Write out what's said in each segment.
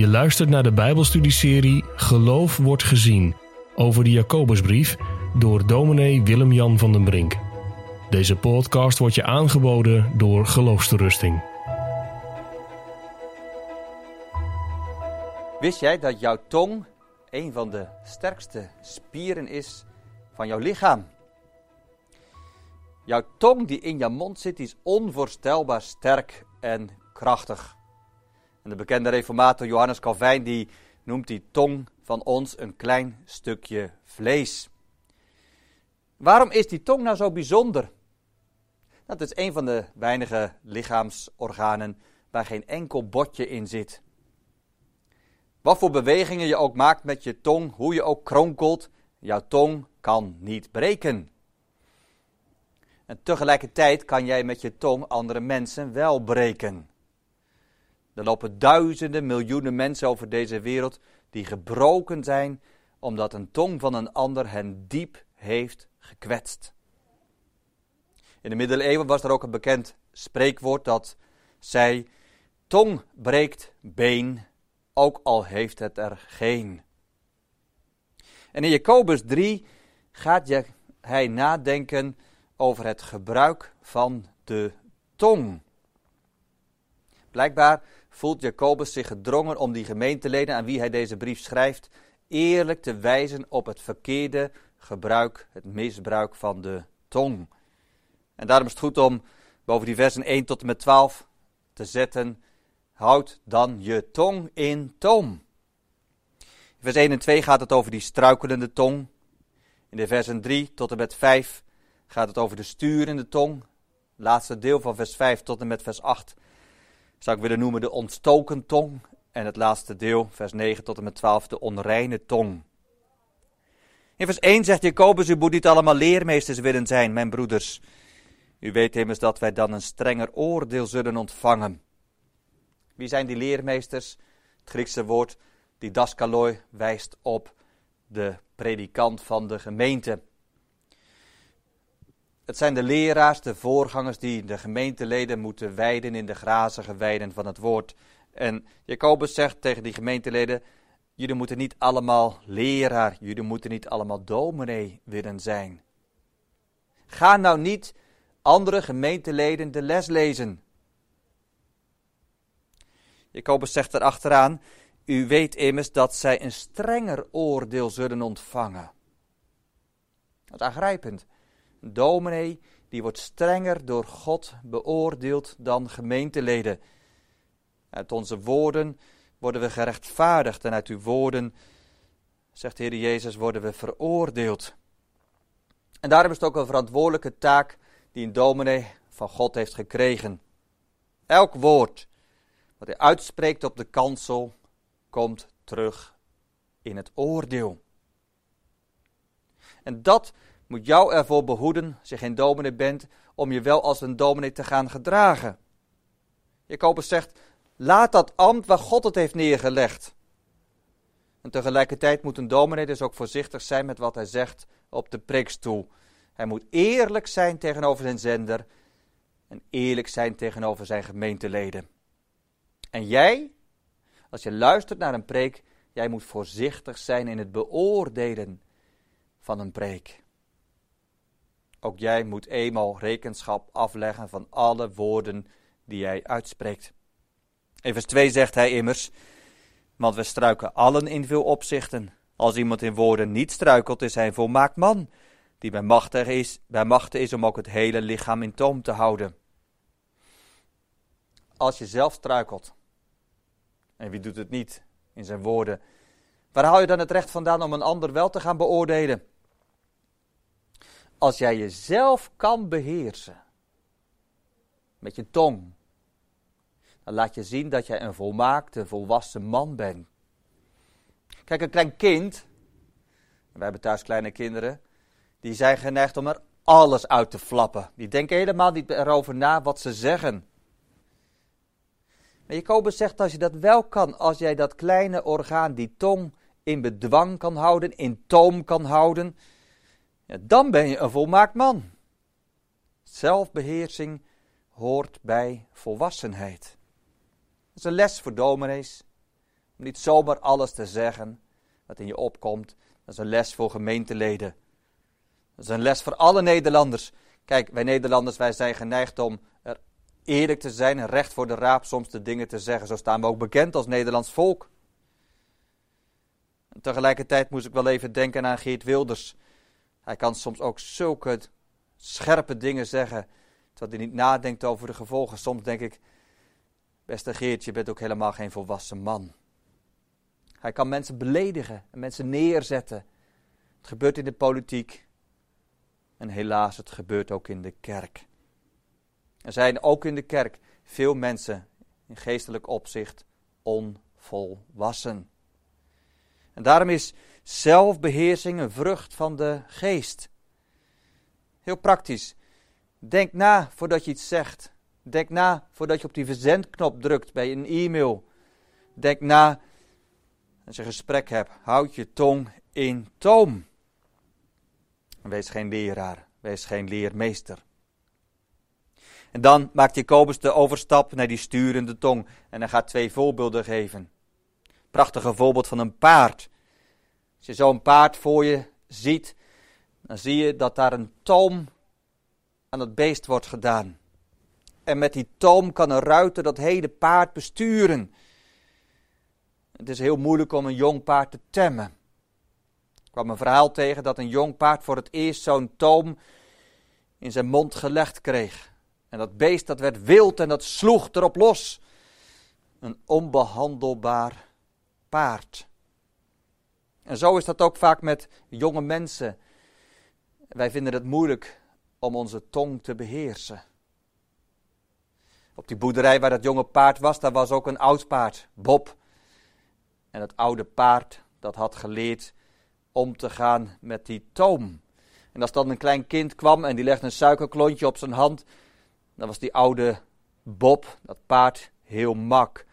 Je luistert naar de Bijbelstudieserie Geloof wordt gezien over de Jacobusbrief door dominee Willem-Jan van den Brink. Deze podcast wordt je aangeboden door Geloofsterusting. Wist jij dat jouw tong een van de sterkste spieren is van jouw lichaam? Jouw tong die in jouw mond zit, is onvoorstelbaar sterk en krachtig. En de bekende reformator Johannes Calvijn die noemt die tong van ons een klein stukje vlees. Waarom is die tong nou zo bijzonder? Dat is een van de weinige lichaamsorganen waar geen enkel botje in zit. Wat voor bewegingen je ook maakt met je tong, hoe je ook kronkelt, jouw tong kan niet breken. En tegelijkertijd kan jij met je tong andere mensen wel breken. Er lopen duizenden, miljoenen mensen over deze wereld die gebroken zijn omdat een tong van een ander hen diep heeft gekwetst. In de middeleeuwen was er ook een bekend spreekwoord dat zei: tong breekt been, ook al heeft het er geen. En in Jacobus 3 gaat hij nadenken over het gebruik van de tong. Blijkbaar voelt Jacobus zich gedrongen om die gemeenteleden aan wie hij deze brief schrijft eerlijk te wijzen op het verkeerde gebruik, het misbruik van de tong. En daarom is het goed om boven die versen 1 tot en met 12 te zetten: houd dan je tong in toom. In vers 1 en 2 gaat het over die struikelende tong. In de versen 3 tot en met 5 gaat het over de sturende tong. Laatste deel van vers 5 tot en met vers 8 zou ik willen noemen de ontstoken tong. En het laatste deel, vers 9 tot en met 12, de onreine tong. In vers 1 zegt Jacobus, u moet niet allemaal leermeesters willen zijn, mijn broeders. U weet immers dat wij dan een strenger oordeel zullen ontvangen. Wie zijn die leermeesters? Het Griekse woord didaskaloi wijst op de predikant van de gemeente. Het zijn de leraars, de voorgangers die de gemeenteleden moeten wijden in de grazige weiden van het woord. En Jacobus zegt tegen die gemeenteleden, jullie moeten niet allemaal leraar, jullie moeten niet allemaal dominee willen zijn. Ga nou niet andere gemeenteleden de les lezen. Jacobus zegt erachteraan, u weet immers dat zij een strenger oordeel zullen ontvangen. Dat is aangrijpend. Dominee die wordt strenger door God beoordeeld dan gemeenteleden. Uit onze woorden worden we gerechtvaardigd en uit uw woorden, zegt de Heer Jezus, worden we veroordeeld. En daarom is het ook een verantwoordelijke taak die een dominee van God heeft gekregen. Elk woord wat hij uitspreekt op de kansel komt terug in het oordeel. En dat moet jou ervoor behoeden, als je geen dominee bent, om je wel als een dominee te gaan gedragen. Jacobus zegt, laat dat ambt waar God het heeft neergelegd. En tegelijkertijd moet een dominee dus ook voorzichtig zijn met wat hij zegt op de preekstoel. Hij moet eerlijk zijn tegenover zijn zender en eerlijk zijn tegenover zijn gemeenteleden. En jij, als je luistert naar een preek, jij moet voorzichtig zijn in het beoordelen van een preek. Ook jij moet eenmaal rekenschap afleggen van alle woorden die jij uitspreekt. In vers 2 zegt hij immers, want we struiken allen in veel opzichten. Als iemand in woorden niet struikelt, is hij een volmaakt man, die bij machten is, bij machten is om ook het hele lichaam in toom te houden. Als je zelf struikelt, en wie doet het niet in zijn woorden, waar haal je dan het recht vandaan om een ander wel te gaan beoordelen? Als jij jezelf kan beheersen met je tong, dan laat je zien dat jij een volmaakte, volwassen man bent. Kijk, een klein kind, we hebben thuis kleine kinderen, die zijn geneigd om er alles uit te flappen. Die denken helemaal niet erover na wat ze zeggen. Maar Jacobus zegt als je dat wel kan, als jij dat kleine orgaan, die tong, in bedwang kan houden, in toom kan houden, dan ben je een volmaakt man. Zelfbeheersing hoort bij volwassenheid. Dat is een les voor dominees, Om niet zomaar alles te zeggen wat in je opkomt. Dat is een les voor gemeenteleden. Dat is een les voor alle Nederlanders. Kijk, wij Nederlanders, wij zijn geneigd om er eerlijk te zijn en recht voor de raap soms de dingen te zeggen. Zo staan we ook bekend als Nederlands volk. Tegelijkertijd moest ik wel even denken aan Geert Wilders. Hij kan soms ook zulke scherpe dingen zeggen, terwijl hij niet nadenkt over de gevolgen. Soms denk ik, beste Geert, je bent ook helemaal geen volwassen man. Hij kan mensen beledigen en mensen neerzetten. Het gebeurt in de politiek. En helaas, het gebeurt ook in de kerk. Er zijn ook in de kerk veel mensen in geestelijk opzicht onvolwassen. En daarom is zelfbeheersing een vrucht van de geest. Heel praktisch. Denk na voordat je iets zegt. Denk na voordat je op die verzendknop drukt bij een e-mail. Denk na als je een gesprek hebt. Houd je tong in toom. Wees geen leraar, wees geen leermeester. En dan maakt Jacobus de overstap naar die sturende tong. En hij gaat twee voorbeelden geven. Prachtige voorbeeld van een paard. Als je zo'n paard voor je ziet, dan zie je dat daar een toom aan het beest wordt gedaan. En met die toom kan een ruiter dat hele paard besturen. Het is heel moeilijk om een jong paard te temmen. Ik kwam een verhaal tegen dat een jong paard voor het eerst zo'n toom in zijn mond gelegd kreeg. En dat beest dat werd wild en dat sloeg erop los. Een onbehandelbaar paard. En zo is dat ook vaak met jonge mensen. Wij vinden het moeilijk om onze tong te beheersen. Op die boerderij waar dat jonge paard was, daar was ook een oud paard, Bob. En dat oude paard, dat had geleerd om te gaan met die toom. En als dan een klein kind kwam en die legde een suikerklontje op zijn hand, dan was die oude Bob, dat paard, heel mak.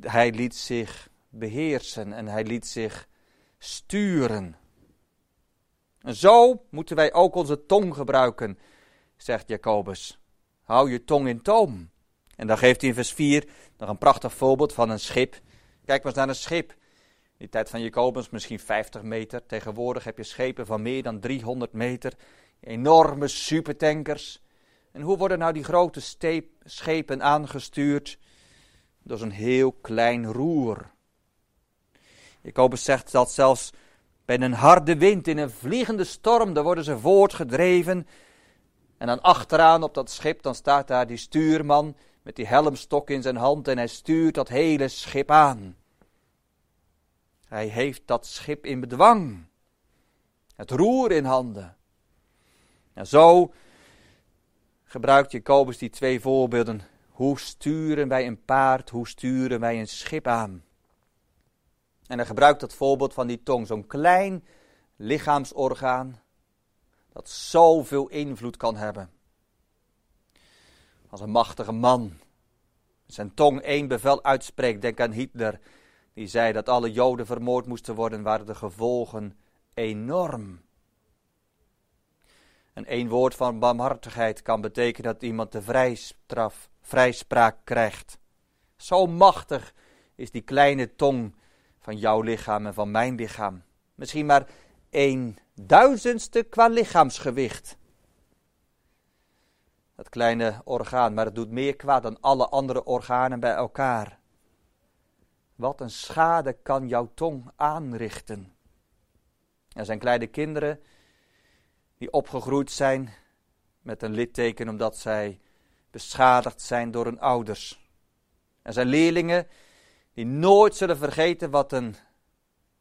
Hij liet zich beheersen en hij liet zich sturen. En zo moeten wij ook onze tong gebruiken, zegt Jacobus. Hou je tong in toom. En dan geeft hij in vers 4 nog een prachtig voorbeeld van een schip. Kijk maar eens naar een schip. In die tijd van Jacobus misschien 50 meter. Tegenwoordig heb je schepen van meer dan 300 meter. Enorme supertankers. En hoe worden nou die grote schepen aangestuurd? Door zo'n heel klein roer. Jacobus zegt dat zelfs bij een harde wind, in een vliegende storm, daar worden ze voortgedreven. En dan achteraan op dat schip, dan staat daar die stuurman met die helmstok in zijn hand en hij stuurt dat hele schip aan. Hij heeft dat schip in bedwang, het roer in handen. En zo gebruikt Jacobus die twee voorbeelden. Hoe sturen wij een paard, hoe sturen wij een schip aan? En hij gebruikt het voorbeeld van die tong, zo'n klein lichaamsorgaan dat zoveel invloed kan hebben. Als een machtige man zijn tong één bevel uitspreekt, denk aan Hitler, die zei dat alle Joden vermoord moesten worden, waren de gevolgen enorm. En één woord van barmhartigheid kan betekenen dat iemand de vrijstraf, vrijspraak krijgt. Zo machtig is die kleine tong van jouw lichaam en van mijn lichaam. Misschien maar een duizendste qua lichaamsgewicht. Dat kleine orgaan, maar het doet meer kwaad dan alle andere organen bij elkaar. Wat een schade kan jouw tong aanrichten. Er zijn kleine kinderen die opgegroeid zijn met een litteken omdat zij beschadigd zijn door hun ouders. Er zijn leerlingen die nooit zullen vergeten wat een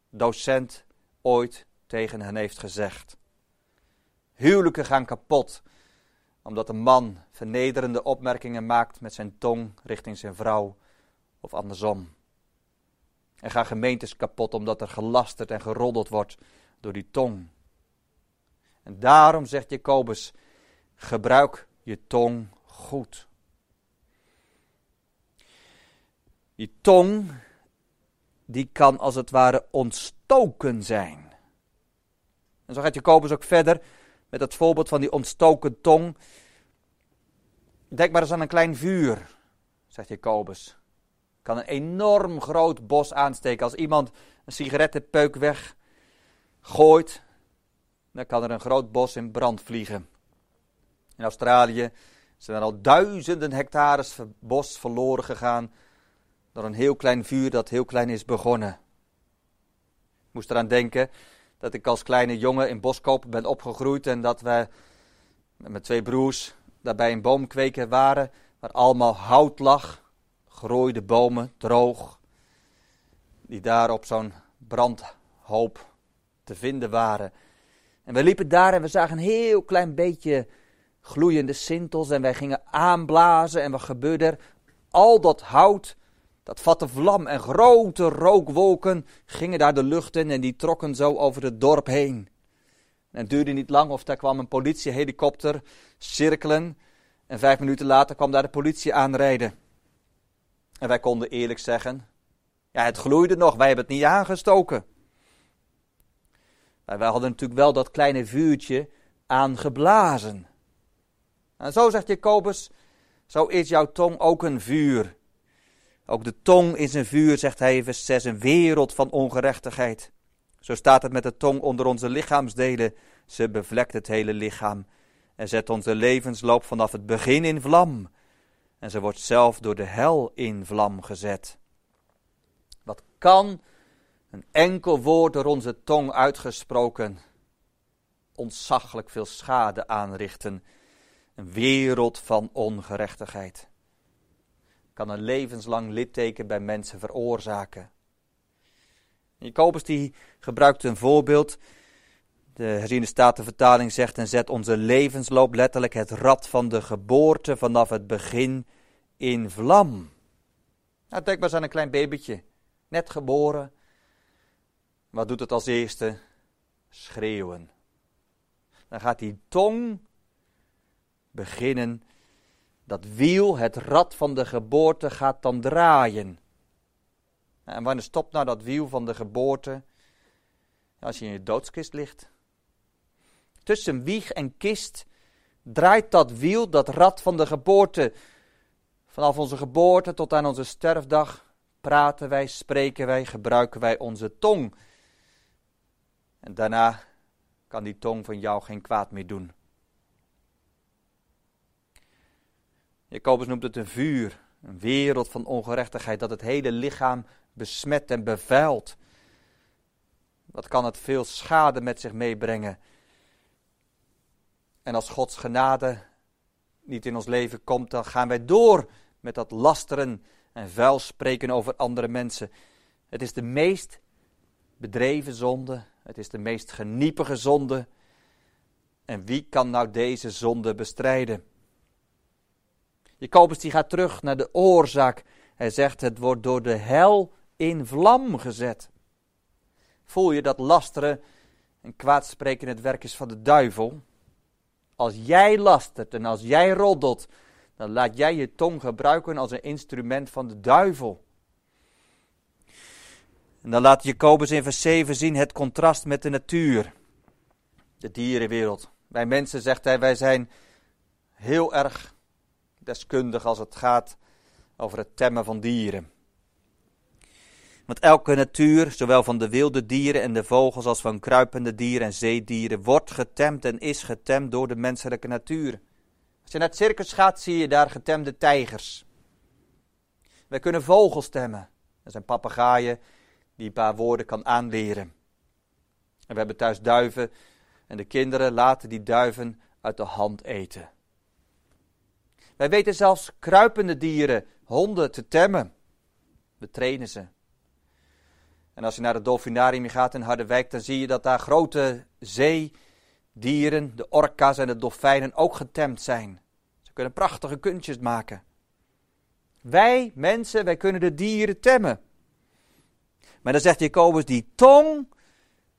docent ooit tegen hen heeft gezegd. Huwelijken gaan kapot omdat een man vernederende opmerkingen maakt met zijn tong richting zijn vrouw of andersom. Er gaan gemeentes kapot omdat er gelasterd en geroddeld wordt door die tong. En daarom zegt Jacobus: gebruik je tong goed. Die tong, die kan als het ware ontstoken zijn. En zo gaat Jacobus ook verder met het voorbeeld van die ontstoken tong. Denk maar eens aan een klein vuur, zegt Jacobus. kan een enorm groot bos aansteken. Als iemand een sigarettenpeuk weggooit, dan kan er een groot bos in brand vliegen. In Australië zijn er al duizenden hectares bos verloren gegaan door een heel klein vuur dat heel klein is begonnen. Ik moest eraan denken dat ik als kleine jongen in Boskoop ben opgegroeid en dat we met mijn twee broers daarbij een boom kweken waren waar allemaal hout lag, gerooide bomen, droog, die daar op zo'n brandhoop te vinden waren. En we liepen daar en we zagen een heel klein beetje gloeiende sintels en wij gingen aanblazen en wat gebeurde er? Al dat hout, dat vatte vlam en grote rookwolken gingen daar de lucht in en die trokken zo over het dorp heen. En het duurde niet lang of daar kwam een politiehelikopter cirkelen en vijf minuten later kwam daar de politie aanrijden. En wij konden eerlijk zeggen, ja het gloeide nog, wij hebben het niet aangestoken. Maar wij hadden natuurlijk wel dat kleine vuurtje aangeblazen. En zo zegt Jacobus, zo is jouw tong ook een vuur. Ook de tong is een vuur, zegt hij in vers 6, een wereld van ongerechtigheid. Zo staat het met de tong onder onze lichaamsdelen. Ze bevlekt het hele lichaam en zet onze levensloop vanaf het begin in vlam. En ze wordt zelf door de hel in vlam gezet. Wat kan een enkel woord door onze tong uitgesproken ontzaglijk veel schade aanrichten? Een wereld van ongerechtigheid. Kan een levenslang litteken bij mensen veroorzaken. Jacobus die gebruikt een voorbeeld. De herziende statenvertaling zegt en zet onze levensloop letterlijk het rad van de geboorte vanaf het begin in vlam. Nou, denk maar eens aan een klein babytje, net geboren. Wat doet het als eerste? Schreeuwen. Dan gaat die tong beginnen. Dat wiel, het rad van de geboorte, gaat dan draaien. En wanneer stopt nou dat wiel van de geboorte? Als je in je doodskist ligt. Tussen wieg en kist draait dat wiel, dat rad van de geboorte. Vanaf onze geboorte tot aan onze sterfdag praten wij, spreken wij, gebruiken wij onze tong. En daarna kan die tong van jou geen kwaad meer doen. Jacobus noemt het een vuur, een wereld van ongerechtigheid, dat het hele lichaam besmet en bevuilt. Wat kan het veel schade met zich meebrengen? En als Gods genade niet in ons leven komt, dan gaan wij door met dat lasteren en vuil spreken over andere mensen. Het is de meest bedreven zonde, het is de meest geniepige zonde. En wie kan nou deze zonde bestrijden? Jacobus die gaat terug naar de oorzaak. Hij zegt het wordt door de hel in vlam gezet. Voel je dat lasteren en kwaadspreken het werk is van de duivel? Als jij lastert en als jij roddelt, dan laat jij je tong gebruiken als een instrument van de duivel. En dan laat Jacobus in vers 7 zien het contrast met de natuur, de dierenwereld. Wij mensen, zegt hij, wij zijn heel erg deskundig als het gaat over het temmen van dieren. Want elke natuur, zowel van de wilde dieren en de vogels als van kruipende dieren en zeedieren, wordt getemd en is getemd door de menselijke natuur. Als je naar het circus gaat, zie je daar getemde tijgers. Wij kunnen vogels temmen. Er zijn papegaaien die een paar woorden kan aanleren. En we hebben thuis duiven en de kinderen laten die duiven uit de hand eten. Wij weten zelfs kruipende dieren, honden, te temmen. We trainen ze. En als je naar het dolfinarium gaat in Harderwijk, dan zie je dat daar grote zeedieren, de orka's en de dolfijnen ook getemd zijn. Ze kunnen prachtige kunstjes maken. Wij, mensen, wij kunnen de dieren temmen. Maar dan zegt Jacobus, die tong,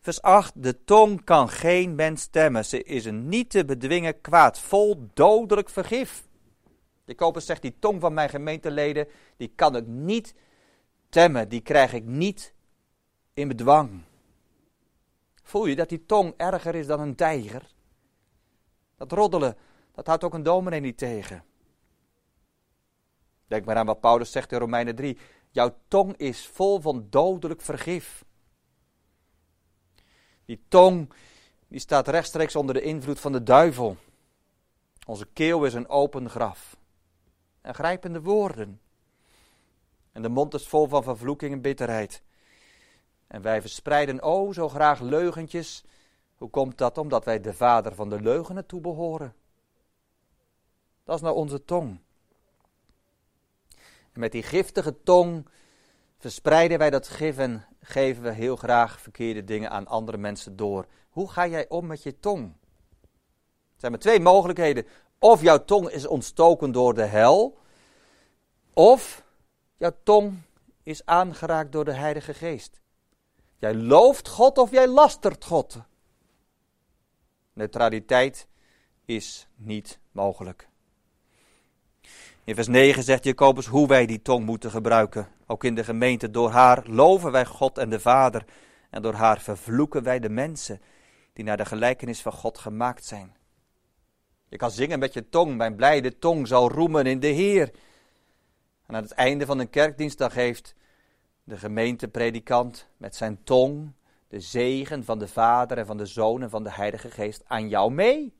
vers 8, de tong kan geen mens temmen. Ze is een niet te bedwingen kwaad, vol dodelijk vergif. Jacobus zegt, die tong van mijn gemeenteleden, die kan ik niet temmen, die krijg ik niet in bedwang. Voel je dat die tong erger is dan een tijger? Dat roddelen, dat houdt ook een dominee niet tegen. Denk maar aan wat Paulus zegt in Romeinen 3. Jouw tong is vol van dodelijk vergif. Die tong die staat rechtstreeks onder de invloed van de duivel. Onze keel is een open graf. En grijpende woorden. En de mond is vol van vervloeking en bitterheid. En wij verspreiden o zo graag leugentjes. Hoe komt dat? Omdat wij de vader van de leugenen toebehoren. Dat is nou onze tong. En met die giftige tong verspreiden wij dat gif en geven we heel graag verkeerde dingen aan andere mensen door. Hoe ga jij om met je tong? Er zijn maar twee mogelijkheden. Of jouw tong is ontstoken door de hel, of jouw tong is aangeraakt door de Heilige Geest. Jij looft God of jij lastert God. Neutraliteit is niet mogelijk. In vers 9 zegt Jacobus hoe wij die tong moeten gebruiken. Ook in de gemeente, door haar loven wij God en de Vader. En door haar vervloeken wij de mensen die naar de gelijkenis van God gemaakt zijn. Je kan zingen met je tong, mijn blijde tong zal roemen in de Heer. En aan het einde van een kerkdienst dan geeft de gemeentepredikant met zijn tong de zegen van de Vader en van de Zoon en van de Heilige Geest aan jou mee.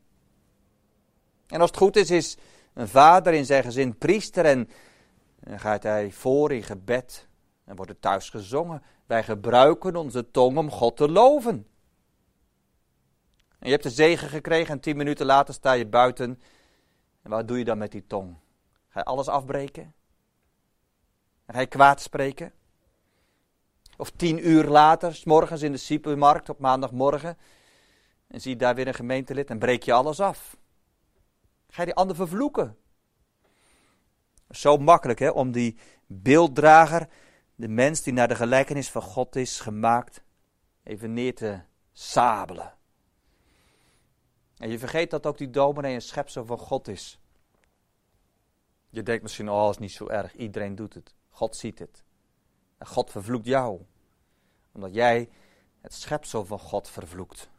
En als het goed is, is een vader in zijn gezin priester en, dan gaat hij voor in gebed en wordt het thuis gezongen. Wij gebruiken onze tong om God te loven. En je hebt de zegen gekregen en tien minuten later sta je buiten. En wat doe je dan met die tong? Ga je alles afbreken? En ga je kwaad spreken? Of tien uur later, s morgens in de supermarkt op maandagmorgen. En zie je daar weer een gemeentelid en breek je alles af. Ga je die ander vervloeken? Zo makkelijk hè, om die beelddrager, de mens die naar de gelijkenis van God is gemaakt, even neer te sabelen. En je vergeet dat ook die dominee een schepsel van God is. Je denkt misschien, oh, is niet zo erg. Iedereen doet het. God ziet het. En God vervloekt jou. Omdat jij het schepsel van God vervloekt.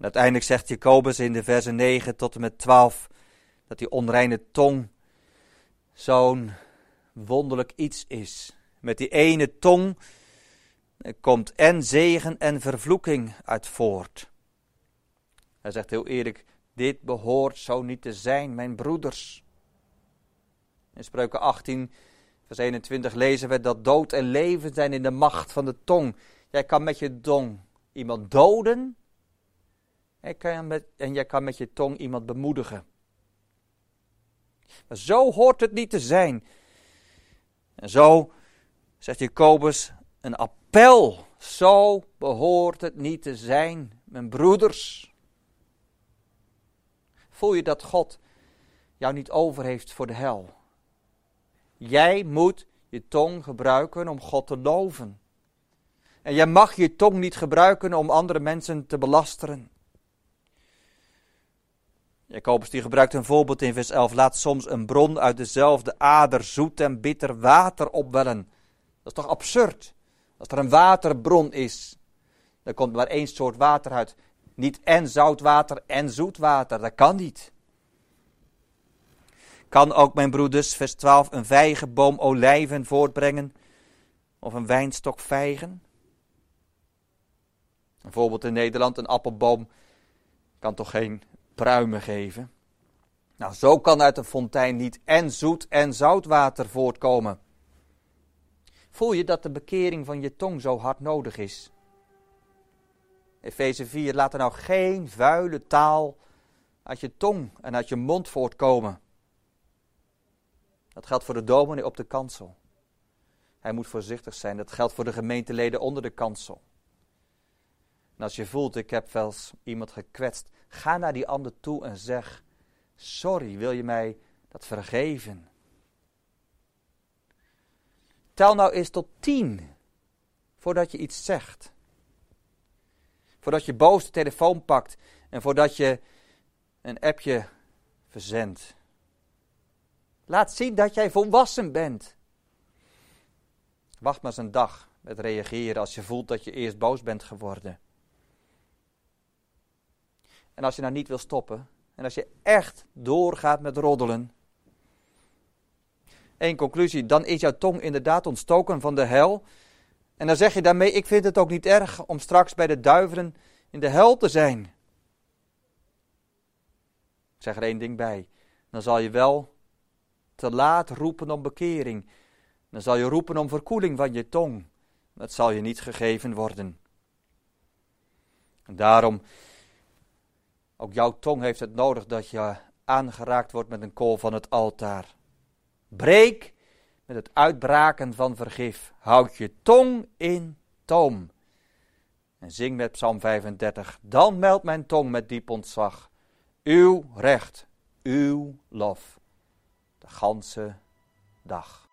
Uiteindelijk zegt Jacobus in de verse 9 tot en met 12 dat die onreine tong zo'n wonderlijk iets is. Met die ene tong komt en zegen en vervloeking uit voort. Hij zegt heel eerlijk, dit behoort zo niet te zijn, mijn broeders. In Spreuken 18, vers 21 lezen we dat dood en leven zijn in de macht van de tong. Jij kan met je tong iemand doden en jij kan met je tong iemand bemoedigen. Maar zo hoort het niet te zijn. En zo, zegt Jacobus, een appel. Zo behoort het niet te zijn, mijn broeders. Voel je dat God jou niet over heeft voor de hel? Jij moet je tong gebruiken om God te loven. En jij mag je tong niet gebruiken om andere mensen te belasteren. Jacobus die gebruikt een voorbeeld in vers 11. Laat soms een bron uit dezelfde ader zoet en bitter water opwellen. Dat is toch absurd? Als er een waterbron is, dan komt maar één soort water uit. Niet en zoutwater en zoetwater. Dat kan niet. Kan ook mijn broeders, vers 12, een vijgenboom olijven voortbrengen? Of een wijnstok vijgen? Een voorbeeld in Nederland, een appelboom kan toch geen pruimen geven? Nou, zo kan uit een fontein niet en zoet en zoutwater voortkomen. Voel je dat de bekering van je tong zo hard nodig is? Efeze 4, laat er nou geen vuile taal uit je tong en uit je mond voortkomen. Dat geldt voor de dominee op de kansel. Hij moet voorzichtig zijn. Dat geldt voor de gemeenteleden onder de kansel. En als je voelt, ik heb wel eens iemand gekwetst, ga naar die ander toe en zeg: Sorry, wil je mij dat vergeven? Tel nou eens tot tien voordat je iets zegt. Voordat je boos de telefoon pakt en voordat je een appje verzendt. Laat zien dat jij volwassen bent. Wacht maar eens een dag met reageren als je voelt dat je eerst boos bent geworden. En als je nou niet wil stoppen, en als je echt doorgaat met roddelen, Eén conclusie, dan is jouw tong inderdaad ontstoken van de hel. En dan zeg je daarmee, ik vind het ook niet erg om straks bij de duivelen in de hel te zijn. Ik zeg er één ding bij. Dan zal je wel te laat roepen om bekering. Dan zal je roepen om verkoeling van je tong. Dat zal je niet gegeven worden. En daarom, ook jouw tong heeft het nodig dat je aangeraakt wordt met een kool van het altaar. Breek met het uitbraken van vergif. Houd je tong in toom. En zing met Psalm 35. Dan meldt mijn tong met diep ontzag. Uw recht, uw lof. De ganse dag.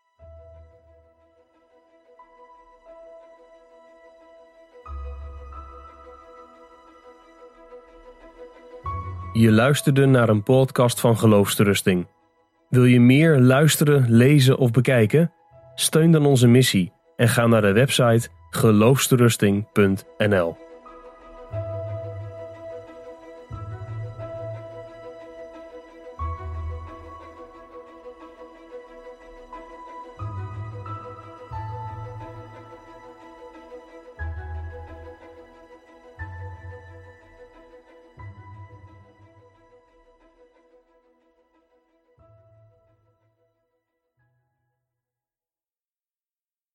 Je luisterde naar een podcast van Geloofsterusting. Wil je meer luisteren, lezen of bekijken? Steun dan onze missie en ga naar de website geloofsterusting.nl.